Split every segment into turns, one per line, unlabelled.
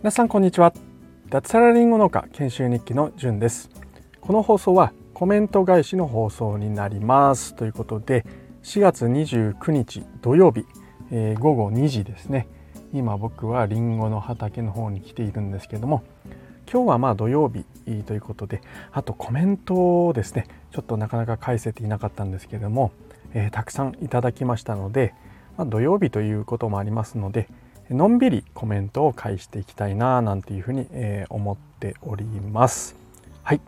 皆さんこんにちは。脱サラリンゴ農家研修日記のじゅんです。この放送はコメント返しの放送になります。ということで4月29日土曜日、えー、午後2時ですね。今僕はりんごの畑の方に来ているんですけども今日はまあ土曜日ということであとコメントをですねちょっとなかなか返せていなかったんですけども、えー、たくさんいただきましたので、まあ、土曜日ということもありますのでのんびりコメントを返していきたいななんていうふうに、えー、思っております。はい。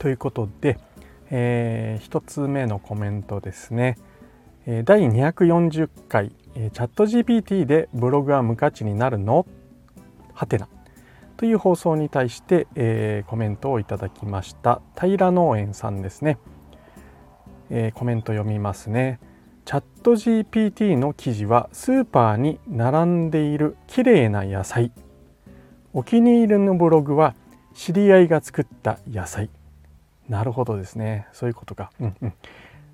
ということで、えー、1つ目のコメントですね。第240回チャット GPT でブログは無価値になるの？はてな。という放送に対して、えー、コメントをいただきました平農園さんですね、えー、コメント読みますね。チャット GPT の記事はスーパーに並んでいる綺麗な野菜。お気に入りのブログは知り合いが作った野菜。なるほどですね。そういうことか、うんうん、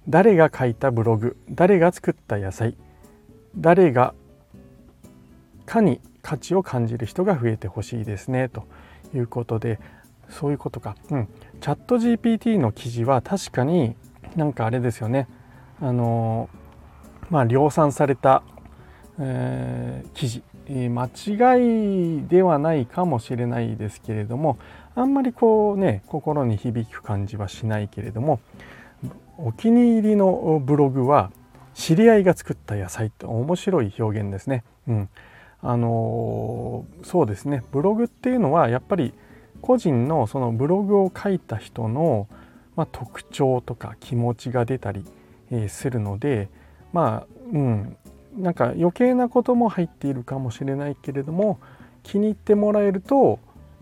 誰が書いたブログ。誰が作った野菜。誰がかに価値を感じる人が増えてほしいですね。ということでそういうことか、うん、チャット GPT の記事は確かになんかあれですよね。あのまあ量産された、えー、記事。間違いではないかもしれないですけれどもあんまりこうね心に響く感じはしないけれどもお気に入りのブログは知り合いが作った野菜って面白い表現ですね。うん、あのそうですね。ブログっていうのはやっぱり個人のそのブログを書いた人の、まあ、特徴とか気持ちが出たり、えー、するのでまあうん。なんか余計なことも入っているかもしれないけれども気に入ってもらえると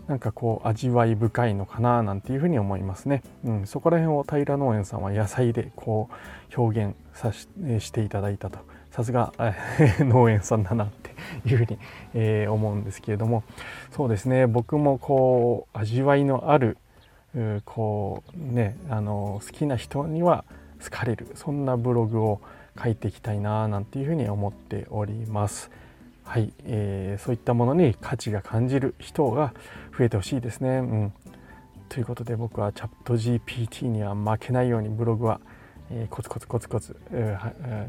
なんかこう味わい深いのかななんていうふうに思いますね。うん、そこら辺を平農園さんは野菜でこう表現さししていただいたと。さすが 農園さんだなっていうふうに、えー、思うんですけれども。そうですね。僕もこう味わいのあるこうねあの好きな人には好かれる。そんなブログを書いていきたいななんていうふうに思っております。はい、えー、そういったものに価値が感じる人が増えてほしいですね。うん、ということで僕はチャット GPT には負けないようにブログはえー、コツコツコツコツ、え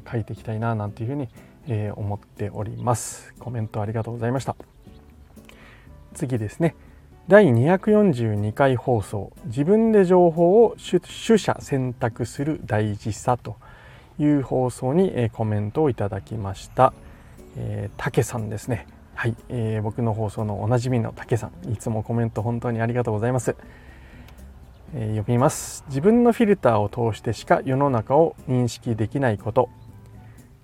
ー、書いていきたいななんていうふうに、えー、思っております。コメントありがとうございました。次ですね。第242回放送。自分で情報を取捨選択する大事さと。いう放送に、え、コメントをいただきました、えー、竹さんですね。はい、えー、僕の放送のおなじみの竹さん。いつもコメント本当にありがとうございます。え読みます。自分のフィルターを通してしか世の中を認識できないこと。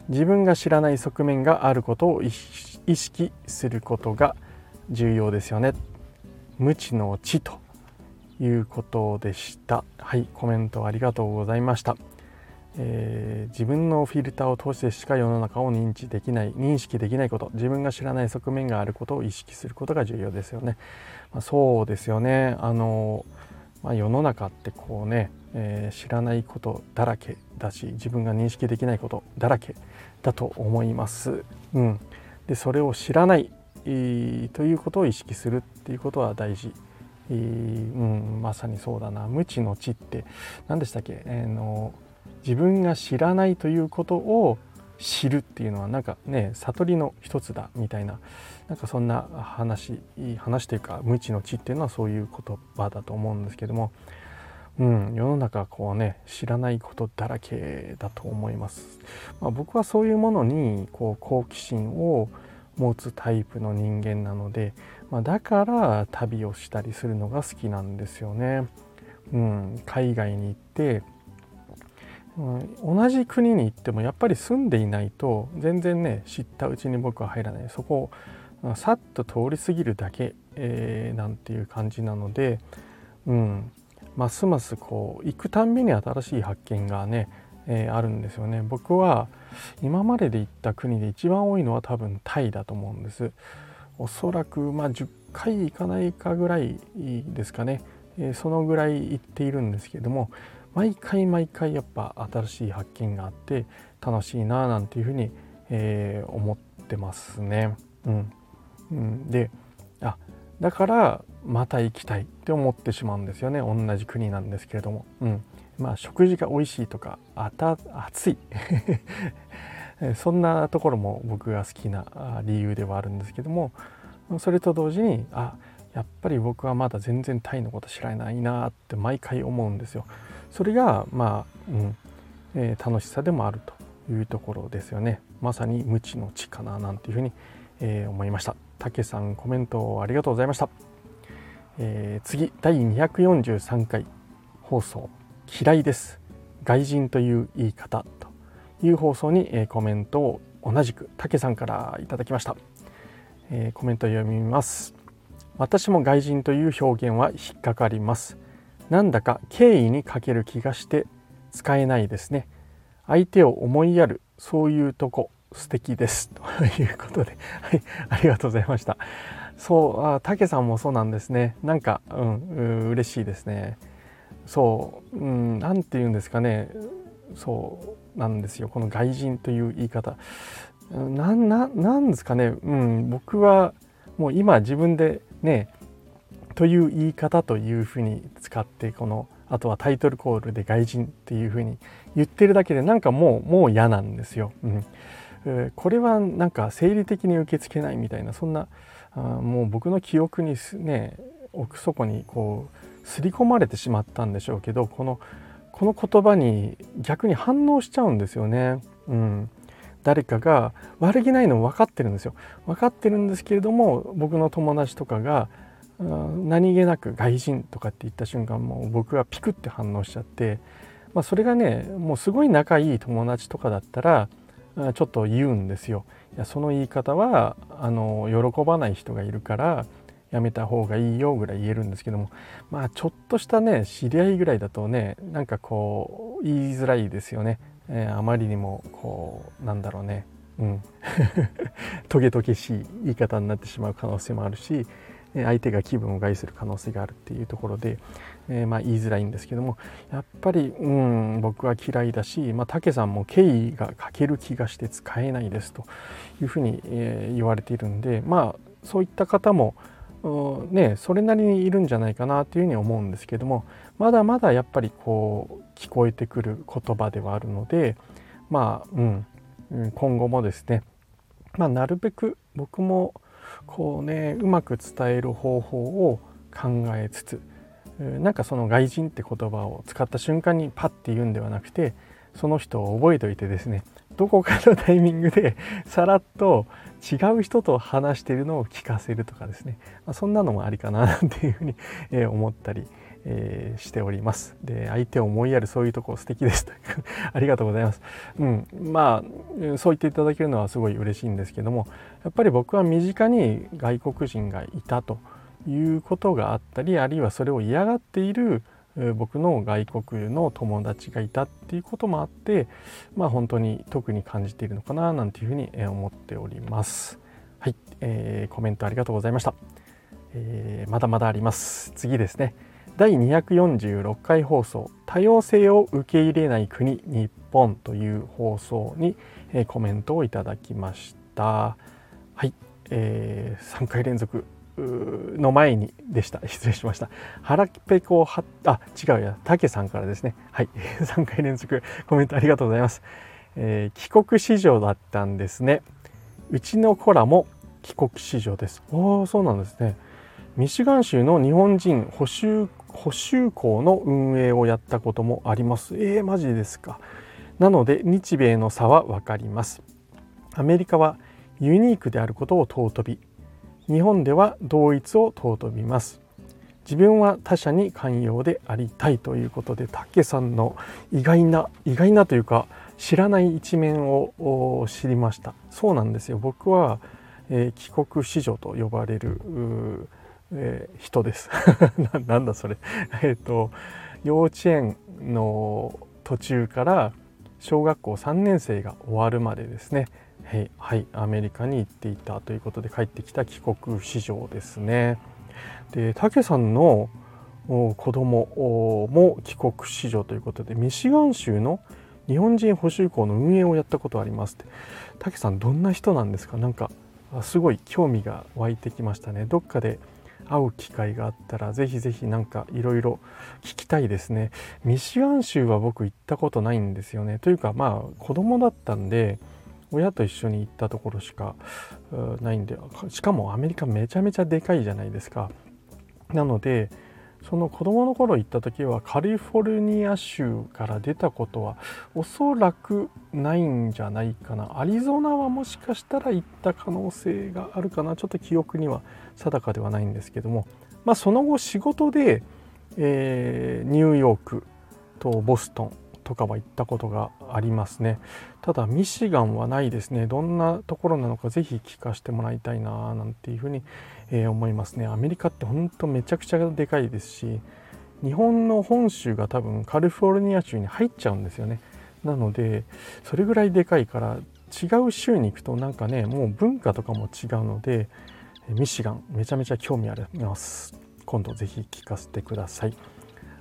自分が知らない側面があることを意識することが重要ですよね。無知の知ということでした。はい。コメントありがとうございました、えー、自分のフィルターを通してしか世の中を認知できない認識できないこと自分が知らない側面があることを意識することが重要ですよね、まあ、そうですよね。あのまあ、世の中ってこうね、えー、知らないことだらけだし自分が認識できないことだらけだと思います。うん、でそれを知らない、えー、ということを意識するっていうことは大事。うん、まさにそうだな。無知の知って何でしたっけ、えー、の自分が知らないということを知るっていうのはなんかね悟りの一つだみたいななんかそんな話話というか無知の知っていうのはそういう言葉だと思うんですけども、うん、世の中はこうね知らないことだらけだと思います。まあ、僕はそういうものにこう好奇心を持つタイプの人間なので、まあ、だから旅をしたりするのが好きなんですよね。うん、海外に行ってうん、同じ国に行ってもやっぱり住んでいないと全然ね知ったうちに僕は入らない。そこをさっと通り過ぎるだけ、えー、なんていう感じなので、うん、ますますこう行くたんびに新しい発見がね、えー、あるんですよね。僕は今までで行った国で一番多いのは多分タイだと思うんです。おそらくまあ10回行かないかぐらいですかね、えー、そのぐらい行っているんですけども毎回毎回やっぱ新しい発見があって楽しいななんていうふうに、えー、思ってますね。うん、うん、であだからまた行きたいって思ってしまうんですよね同じ国なんですけれども。うんまあ、食事が美味しいとかあた暑い そんなところも僕が好きな理由ではあるんですけどもそれと同時にあやっぱり僕はまだ全然タイのこと知らないなって毎回思うんですよ。それがまあ、うんえー、楽しさでもあるというところですよね。まさに無知の知かななんていうふうに、えー、思いました。たけさんコメントありがとうございました。えー、次第243回放送嫌いです外人という言い方という放送に、えー、コメントを同じくたけさんからいただきました、えー、コメントを読みます私も外人という表現は引っかかりますなんだか敬意に欠ける気がして使えないですね。相手を思いやるそういうとこ素敵です。ということで。はい。ありがとうございました。そうあたけさんもそうなんですね。なんかうん嬉しいですね。そう何、ん、て言うんですかね。そうなんですよ。この外人という言い方。なななんですかね、うん、僕はもう今自分でねという言い方というふうに使ってこのあとはタイトルコールで外人っていうふうに言ってるだけでなんかもうもう嫌なんですよ。うん、これはなんか生理的に受け付けないみたいなそんなあもう僕の記憶にね奥底にこう刷り込まれてしまったんでしょうけどこのこの言葉に逆に反応しちゃうんですよね。うん、誰かが悪気ないの分かってるんですよ。分かってるんですけれども僕の友達とかが何気なく外人とかって言った瞬間もう僕はピクって反応しちゃって、まあ、それがねもうすごい仲いい友達とかだったらちょっと言うんですよ。いやその言い方はあの喜ばない人がいるからやめた方がいいよぐらい言えるんですけどもまあちょっとしたね知り合いぐらいだとねなんかこう言いづらいですよね、えー、あまりにもこうなんだろうね。うん。トゲトゲしい言い方になってしまう可能性もあるし相手が気分を害する可能性があるっていうところで、えー、まあ言いづらいんですけどもやっぱり、うん、僕は嫌いだし、まあ、武さんも敬意が欠ける気がして使えないですというふうに、え、言われているんでまあそういった方もね、それなりにいるんじゃないかなというふうに思うんですけどもまだまだやっぱりこう聞こえてくる言葉ではあるのでまあ、うん、今後もですね、まあ、なるべく僕もこうねうまく伝える方法を考えつつなんかその外人って言葉を使った瞬間にパッて言うんではなくてその人を覚えといてですねどこかのタイミングで さらっと違う人と話してるのを聞かせるとかですね、ま、そんなのもありかななんていうふうに、思ったり、えー、しております。で相手を思いやるそういうとこ素敵です。ありがとうございます。うん、まあそう言っていただけるのはすごい嬉しいんですけどもやっぱり僕は身近に外国人がいたということがあったりあるいはそれを嫌がっている僕の外国の友達がいたっていうこともあってまあ本当に特に感じているのかななんていうふうに思っております。はい、えー、コメントありがとうございました、えー、まだまだあります。次ですね。第246回放送多様性を受け入れない国日本という放送に、えー、コメントをいただきました。はい、えー、3回連続の前にでした。失礼しました。腹ペコはあ違うや。たけさんからですね。はい。3回連続コメントありがとうございます、えー、帰国子女だったんですね。うちの子らも帰国子女です。おおそうなんですね。ミシガン州の日本人補修補修校の運営をやったこともあります。えー、マジですか。なので日米の差は分かります。アメリカはユニークであることを尊び日本では同一を尊びます。自分は他者に寛容でありたいということで武さんの意外な意外なというか知らない一面を知りました。そうなんですよ。僕は、えー、帰国子女と呼ばれる、えー、人です。なんだそれ。えっ、と幼稚園の途中から小学校3年生が終わるまでですね。はいはい、アメリカに行っていたということで帰ってきた帰国子女ですね。で武さんの子供も帰国子女ということでミシガン州の日本人補修校の運営をやったことありますって。武さんどんな人なんですか？なんかすごい興味が湧いてきましたね。どっかで会う機会があったらぜひぜひなんかいろいろ聞きたいですね。ミシガン州は僕行ったことないんですよね。というかまあ子供だったんで親と一緒に行ったところしかないんでしかもアメリカめちゃめちゃでかいじゃないですか。なのでその子供の頃行った時はカリフォルニア州から出たことはおそらくないんじゃないかな。アリゾナはもしかしたら行った可能性があるかな。ちょっと記憶には定かではないんですけども。まあその後仕事で、えー、ニューヨークとボストンとかは行ったことがありますね。ただミシガンはないですね。どんなところなのかぜひ聞かせてもらいたいななんていうふうに、えー、思いますね。アメリカってほんとめちゃくちゃでかいですし日本の本州が多分カリフォルニア州に入っちゃうんですよね。なのでそれぐらいでかいから違う州に行くとなんかねもう文化とかも違うのでミシガンめちゃめちゃ興味あります。今度ぜひ聞かせてください。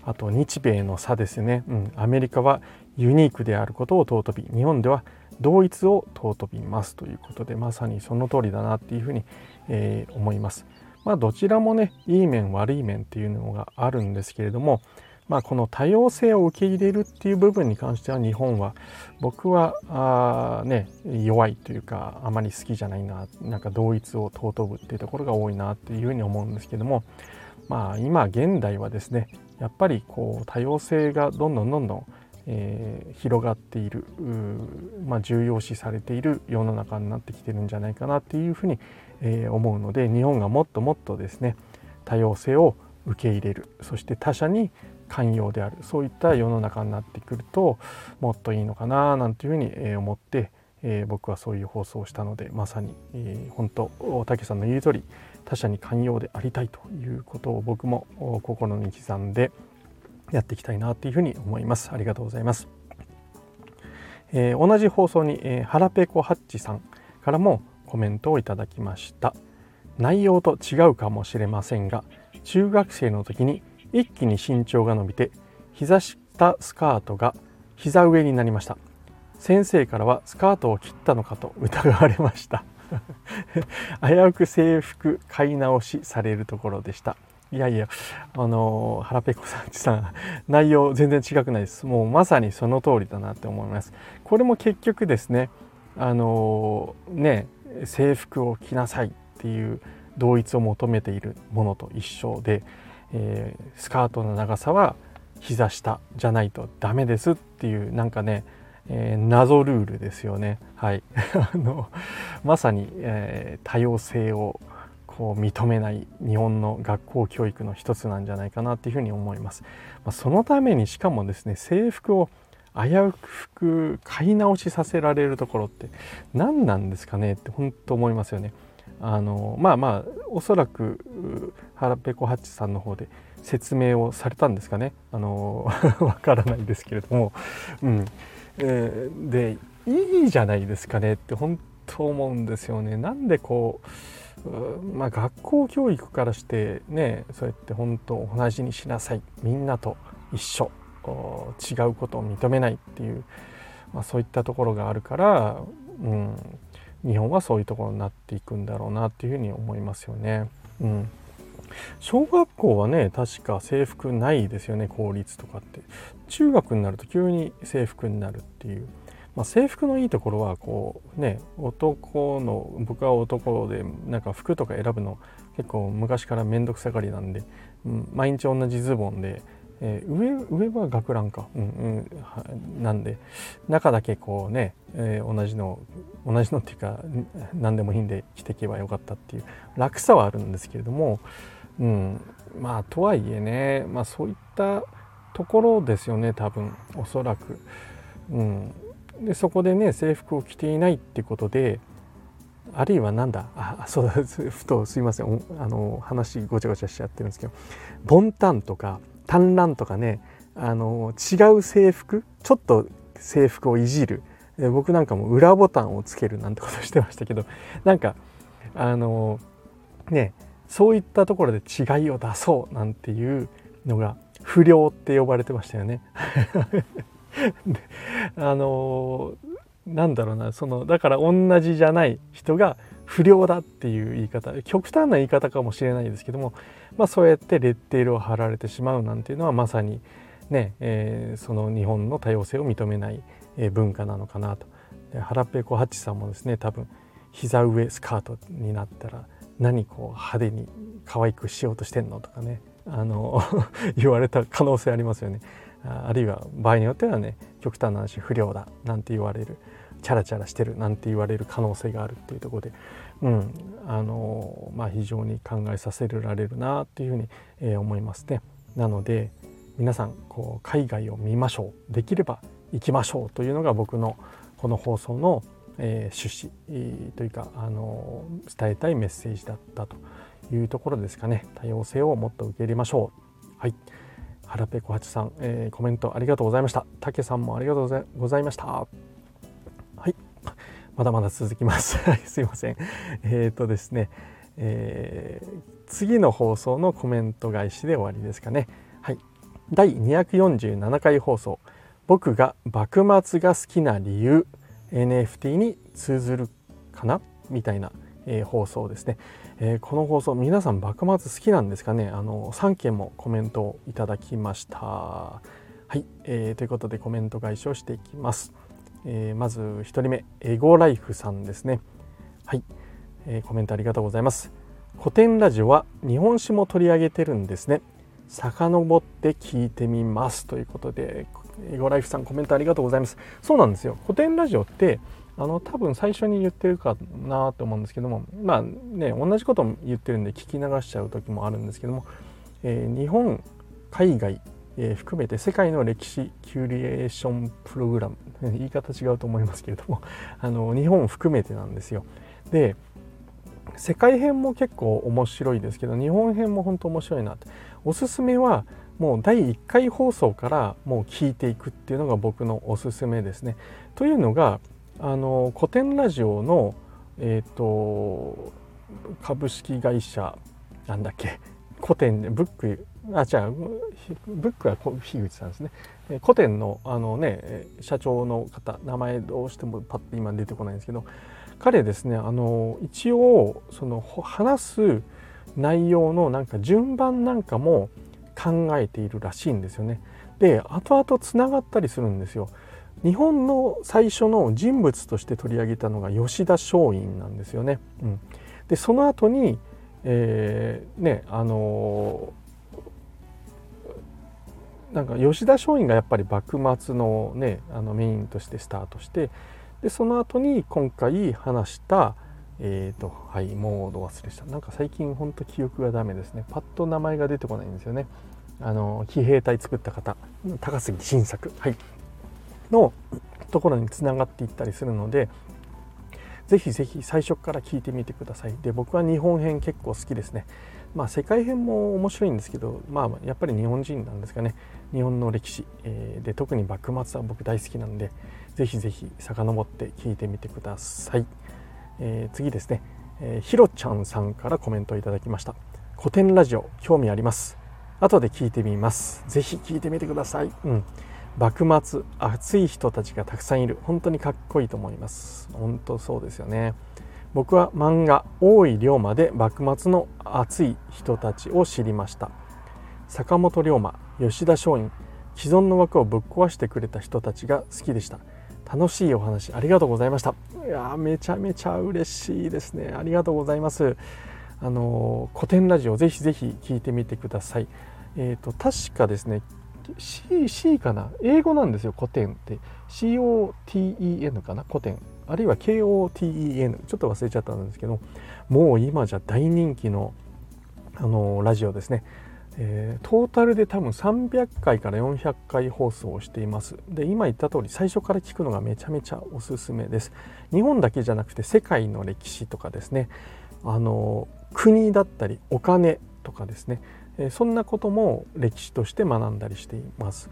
あと日米の差ですね、うん、アメリカはユニークであることを尊び日本では同一を尊びますということでまさにその通りだなっていうふうに、えー、思います。まあ、どちらもねいい面悪い面っていうのがあるんですけれども、まあ、この多様性を受け入れるっていう部分に関しては日本は僕はあ、ね、弱いというかあまり好きじゃないななんか同一を尊ぶっていうところが多いなっていうふうに思うんですけどもまあ今現代はですねやっぱりこう多様性がどんどんどんどん、えー、広がっている、まあ、重要視されている世の中になってきてるんじゃないかなっていうふうに、えー、思うので日本がもっともっとですね多様性を受け入れる。そして他者に寛容である。そういった世の中になってくるともっといいのかななんていうふうに思って、えー、僕はそういう放送をしたのでまさに、えー、本当武さんの言う通り他者に寛容でありたいということを僕も心に刻んでやっていきたいなというふうに思います。ありがとうございます、えー、同じ放送に、えー、ハラペコハッチさんからもコメントをいただきました。内容と違うかもしれませんが中学生の時に一気に身長が伸びて膝下スカートが膝上になりました。先生からはスカートを切ったのかと疑われました。危うく制服買い直しされるところでした。いやいやあの腹ペコさんちさん内容全然違くないです。もうまさにその通りだなって思います。これも結局ですねあのね制服を着なさいっていう同一を求めているものと一緒で、えー、スカートの長さは膝下じゃないとダメですっていうなんかねえー、謎ルールですよね。はい、あのまさに、えー、多様性をこう認めない日本の学校教育の一つなんじゃないかなっていうふうに思います。まあ、そのためにしかもですね制服を危うく買い直しさせられるところって何なんですかねって本当思いますよね。あのまあまあおそらく腹ペコハッチさんの方で説明をされたんですかね。あの わからないですけれども、うん、えー、でいいじゃないですかねって本当思うんですよね。なんでこうまあ、学校教育からしてねそうやって本当同じにしなさい。みんなと一緒。違うことを認めないっていう、まあ、そういったところがあるから、うん、日本はそういうところになっていくんだろうなっていうふうに思いますよね。うん。小学校はね確か制服ないですよね公立とかって。中学になると急に制服になるっていう、まあ、制服のいいところはこうね男の僕は男でなんか服とか選ぶの結構昔から面倒くさがりなんで、うん、毎日同じズボンで、えー、上上は学ランか、うんうん、なんで中だけこうね、えー、同じの同じのっていうか何でもいいんで着ていけばよかったっていう。楽さはあるんですけれどもうん、まあとはいえね、まあ、そういったところですよね多分おそらく。うん、でそこでね制服を着ていないってことであるいはなんだあそうだふとすいません。あの話ごちゃごちゃしちゃってるんですけどボンタンとか短ランとかねあの違う制服ちょっと制服をいじる。僕なんかも裏ボタンをつけるなんてことしてましたけどなんかあのねそういったところで違いを出そうなんていうのが不良って呼ばれてましたよね。あのなんだろうなそのだから同じじゃない人が不良だっていう言い方極端な言い方かもしれないですけども、まあ、そうやってレッテールを貼られてしまうなんていうのはまさにね、えー、その日本の多様性を認めない、え文化なのかなと。で腹ペコハッチさんもですね多分膝上スカートになったら何こう派手に可愛くしようとしてんのとかねあの 言われた可能性ありますよねあるいは場合によってはね極端な話不良だなんて言われるチャラチャラしてるなんて言われる可能性があるっていうところで、うんあのまあ、非常に考えさせられるなっていうふうに、えー、思いますね。なので皆さんこう海外を見ましょうできれば行きましょうというのが僕のこの放送の、えー、趣旨、というか、あの伝えたいメッセージだったというところですかね多様性をもっと受け入れましょう。はいはらぺこはちさん、えー、コメントありがとうございました。たけさんもありがとうございました。はい。まだまだ続きます。すいません。えっ、ー、とですね、えー、次の放送のコメント返しで終わりですかね。はい。第247回放送。僕が幕末が好きな理由 NFT に通ずるかな？みたいな、えー、放送ですね。えー、この放送皆さん幕末好きなんですかね？あの3件もコメントをいただきました。はい、えー、ということでコメント返しをしていきます、えー、まず1人目エゴライフさんですね。はい、えコメントありがとうございます。古典ラジオは日本史も取り上げてるんですね。遡って聞いてみます。ということでエゴライフさんコメントありがとうございます。そうなんですよ。古典ラジオってあの多分最初に言ってるかなと思うんですけどもまあね同じことも言ってるんで聞き流しちゃう時もあるんですけども、えー、日本海外、えー、含めて世界の歴史キュリエーションプログラム 言い方違うと思いますけれども あの日本含めてなんですよ。で世界編も結構面白いですけど日本編も本当面白いなって。おすすめはもう第1回放送からもう聞いていくっていうのが僕のおすすめですね。というのがあの古典ラジオの、えーと、株式会社なんだっけ古典ブックあ違うブックは樋口さんですね古典のあのね社長の方名前どうしてもパッと今出てこないんですけど彼ですねあの一応その話す内容のなんか順番なんかも考えているらしいんですよね。で後々つながったりするんですよ。日本の最初の人物として取り上げたのが吉田松陰なんですよね。うん、でその後に、えー、ねあのー、なんか吉田松陰がやっぱり幕末のねあのメインとしてスタートしてでその後に今回話したえーとはいもう忘れしたなんか最近ほんと記憶がダメですねパッと名前が出てこないんですよねあの騎兵隊作った方高杉晋作はい。のところにつながっていったりするのでぜひぜひ最初から聞いてみてください。で僕は日本編結構好きですね。まあ世界編も面白いんですけどまあやっぱり日本人なんですかね。日本の歴史、えー、で特に幕末は僕大好きなんでぜひぜひ遡って聞いてみてください、えー、次ですね、えー、ひろちゃんさんからコメントをいただきました。古典ラジオ興味あります。後で聞いてみます。ぜひ聞いてみてください。うん。幕末熱い人たちがたくさんいる。本当にかっこいいと思います。本当そうですよね。僕は漫画大井龍馬で幕末の熱い人たちを知りました。坂本龍馬吉田松陰既存の枠をぶっ壊してくれた人たちが好きでした。楽しいお話ありがとうございました。いやめちゃめちゃ嬉しいですね。ありがとうございます。あの古典ラジオぜひぜひ聞いてみてください。え、ー、と確かですね C, C かな？英語なんですよ古典って。COTEN かな？古典。あるいは KOTEN ちょっと忘れちゃったんですけどもう今じゃ大人気のあのラジオですね、えー、トータルで多分300回から400回放送をしています。で今言った通り最初から聞くのがめちゃめちゃおすすめです。日本だけじゃなくて世界の歴史とかですね。あの国だったりお金とかですねそんなことも歴史として学んだりしています。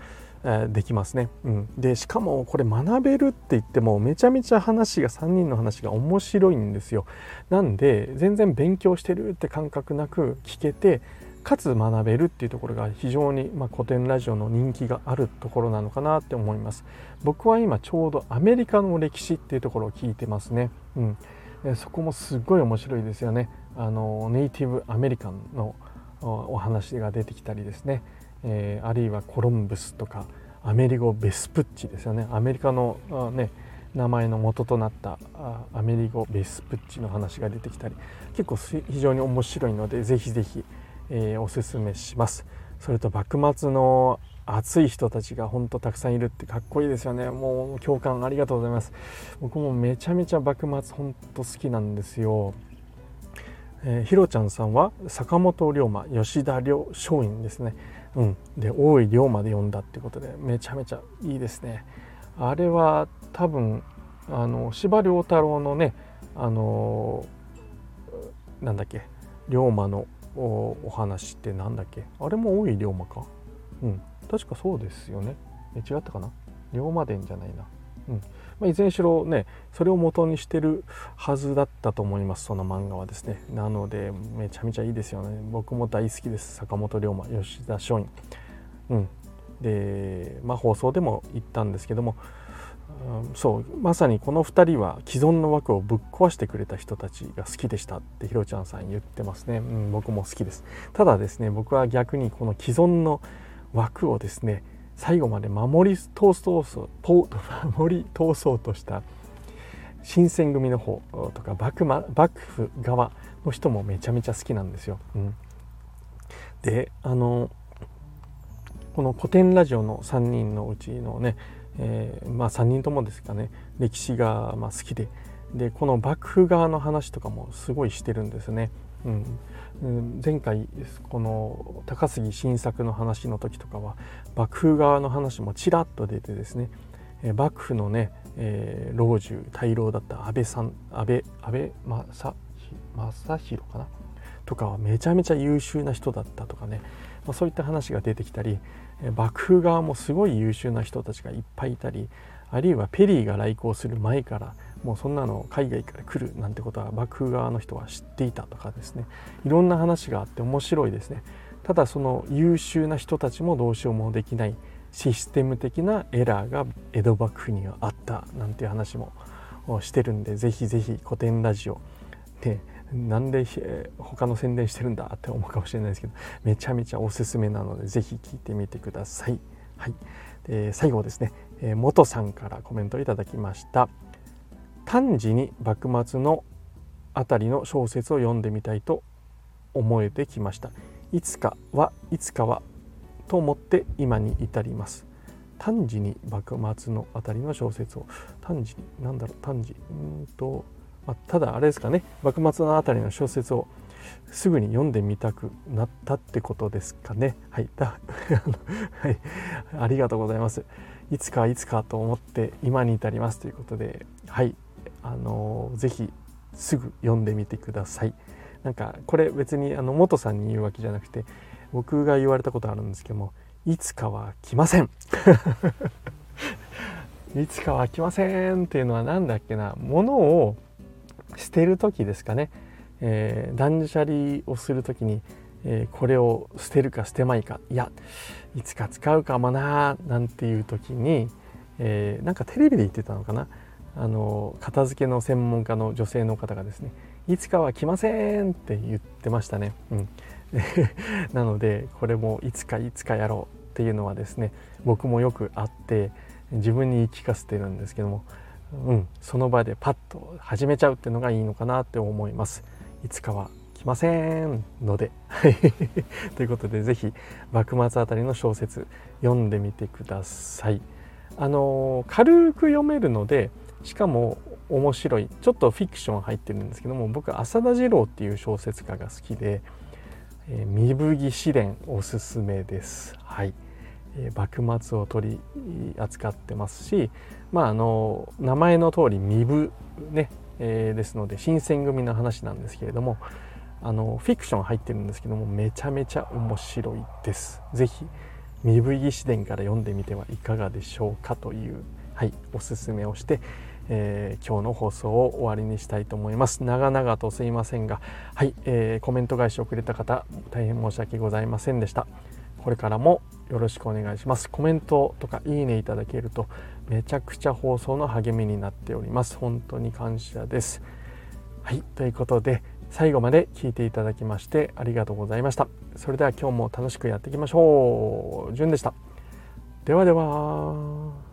できますね、うん、でしかもこれ学べるって言ってもめちゃめちゃ話が3人の話が面白いんですよ。なんで全然勉強してるって感覚なく聞けてかつ学べるっていうところが非常に、まあ、古典ラジオの人気があるところなのかなって思います。僕は今ちょうどアメリカの歴史っていうところを聞いてますね、うん、そこもすっごい面白いですよね。あのネイティブアメリカンのお話が出てきたりですね、えー、あるいはコロンブスとかアメリゴ・ベスプッチですよね。アメリカのね名前の元となったアメリゴ・ベスプッチの話が出てきたり結構非常に面白いのでぜひぜひ、えー、おすすめします。それと幕末の熱い人たちが本当たくさんいるってかっこいいですよね。もう共感ありがとうございます。僕もめちゃめちゃ幕末本当好きなんですよ。えー、ひろちゃんさんは坂本龍馬吉田龍松陰ですね、うん、で大井龍馬で読んだってことでめちゃめちゃいいですね。あれは多分あの司馬太郎のねあのなんだっけ龍馬のお話ってなんだっけ？あれも大井龍馬か？うん。確かそうですよね。え違ったかな？龍馬伝じゃないな。うん。まあ、いずれにしろねそれを元にしてるはずだったと思いますその漫画はですね。なのでめちゃめちゃいいですよね。僕も大好きです。坂本龍馬吉田松陰。うん。でまあ放送でも言ったんですけども、うん、そう。まさにこの2人は既存の枠をぶっ壊してくれた人たちが好きでしたってひろちゃんさん言ってますね、うん、僕も好きです。ただですね僕は逆にこの既存の枠をですね最後まで守り通そう守り通そうとした新選組の方とか幕幕府側の人もめちゃめちゃ好きなんですよ。うん、であのこの古典ラジオの3人のうちのね、えー、まあ3人ともですかね歴史がま好きででこの幕府側の話とかもすごいしてるんですね。うん、前回この高杉晋作の話の時とかは幕府側の話もちらっと出てですね幕府のね、えー、老中大老だった安倍さん安倍安倍正弘かな？とかはめちゃめちゃ優秀な人だったとかね、まあ、そういった話が出てきたり幕府側もすごい優秀な人たちがいっぱいいたりあるいはペリーが来航する前からもうそんなの海外から来るなんてことは幕府側の人は知っていたとかですねいろんな話があって面白いですねただその優秀な人たちもどうしようもできないシステム的なエラーが江戸幕府にはあったなんていう話もしてるんでぜひぜひ古典ラジオでなんで他の宣伝してるんだって思うかもしれないですけどめちゃめちゃおすすめなのでぜひ聞いてみてください。はい、で最後ですね、えー、元さんからコメントいただきました。単時に幕末のあたりの小説を読んでみたいと思えてきました。いつかはいつかはと思って今に至ります。単時に幕末のあたりの小説を。単時に何だろう。単時うんと、まあ、ただあれですかね。幕末のあたりの小説をすぐに読んでみたくなったってことですかね。はい。だ はい、ありがとうございます。いつかいつかと思って今に至りますということで。はい。あのぜひすぐ読んでみてください。なんかこれ別にあの元さんに言うわけじゃなくて僕が言われたことあるんですけどもいつかは来ません。いつかは来ませんっていうのは何だっけな。物を捨てる時ですかね、えー、断捨離をする時に、えー、これを捨てるか捨てまいか。いやいつか使うかもななんていう時に、えー、なんかテレビで言ってたのかな。あの片付けの専門家の女性の方がですねいつかは来ませんって言ってましたね。うん、なのでこれもいつかいつかやろうっていうのはですね僕もよくあって自分に言い聞かせてるんですけども、うん、その場でパッと始めちゃうっていうのがいいのかなって思います。いつかは来ませんので ということで是非幕末あたりの小説読んでみてください。あの軽く読めるのでしかも面白いちょっとフィクション入ってるんですけども僕浅田次郎っていう小説家が好きで「えー、身吹試練」おすすめです。はい、えー、幕末を取り扱ってますし、まあ、あの名前の通り身分ね、えー、ですので新選組の話なんですけれどもあのフィクション入ってるんですけどもめちゃめちゃ面白いです。ぜひ身吹試練から読んでみてはいかがでしょうかという、はい、おすすめをしてえー、今日の放送を終わりにしたいと思います。長々とすいませんがはい、えー、コメント返しをくれた方大変申し訳ございませんでした。これからもよろしくお願いします。コメントとかいいねいただけるとめちゃくちゃ放送の励みになっております。本当に感謝です。はいということで最後まで聞いていただきましてありがとうございました。それでは今日も楽しくやっていきましょう。じゅんでした。ではでは。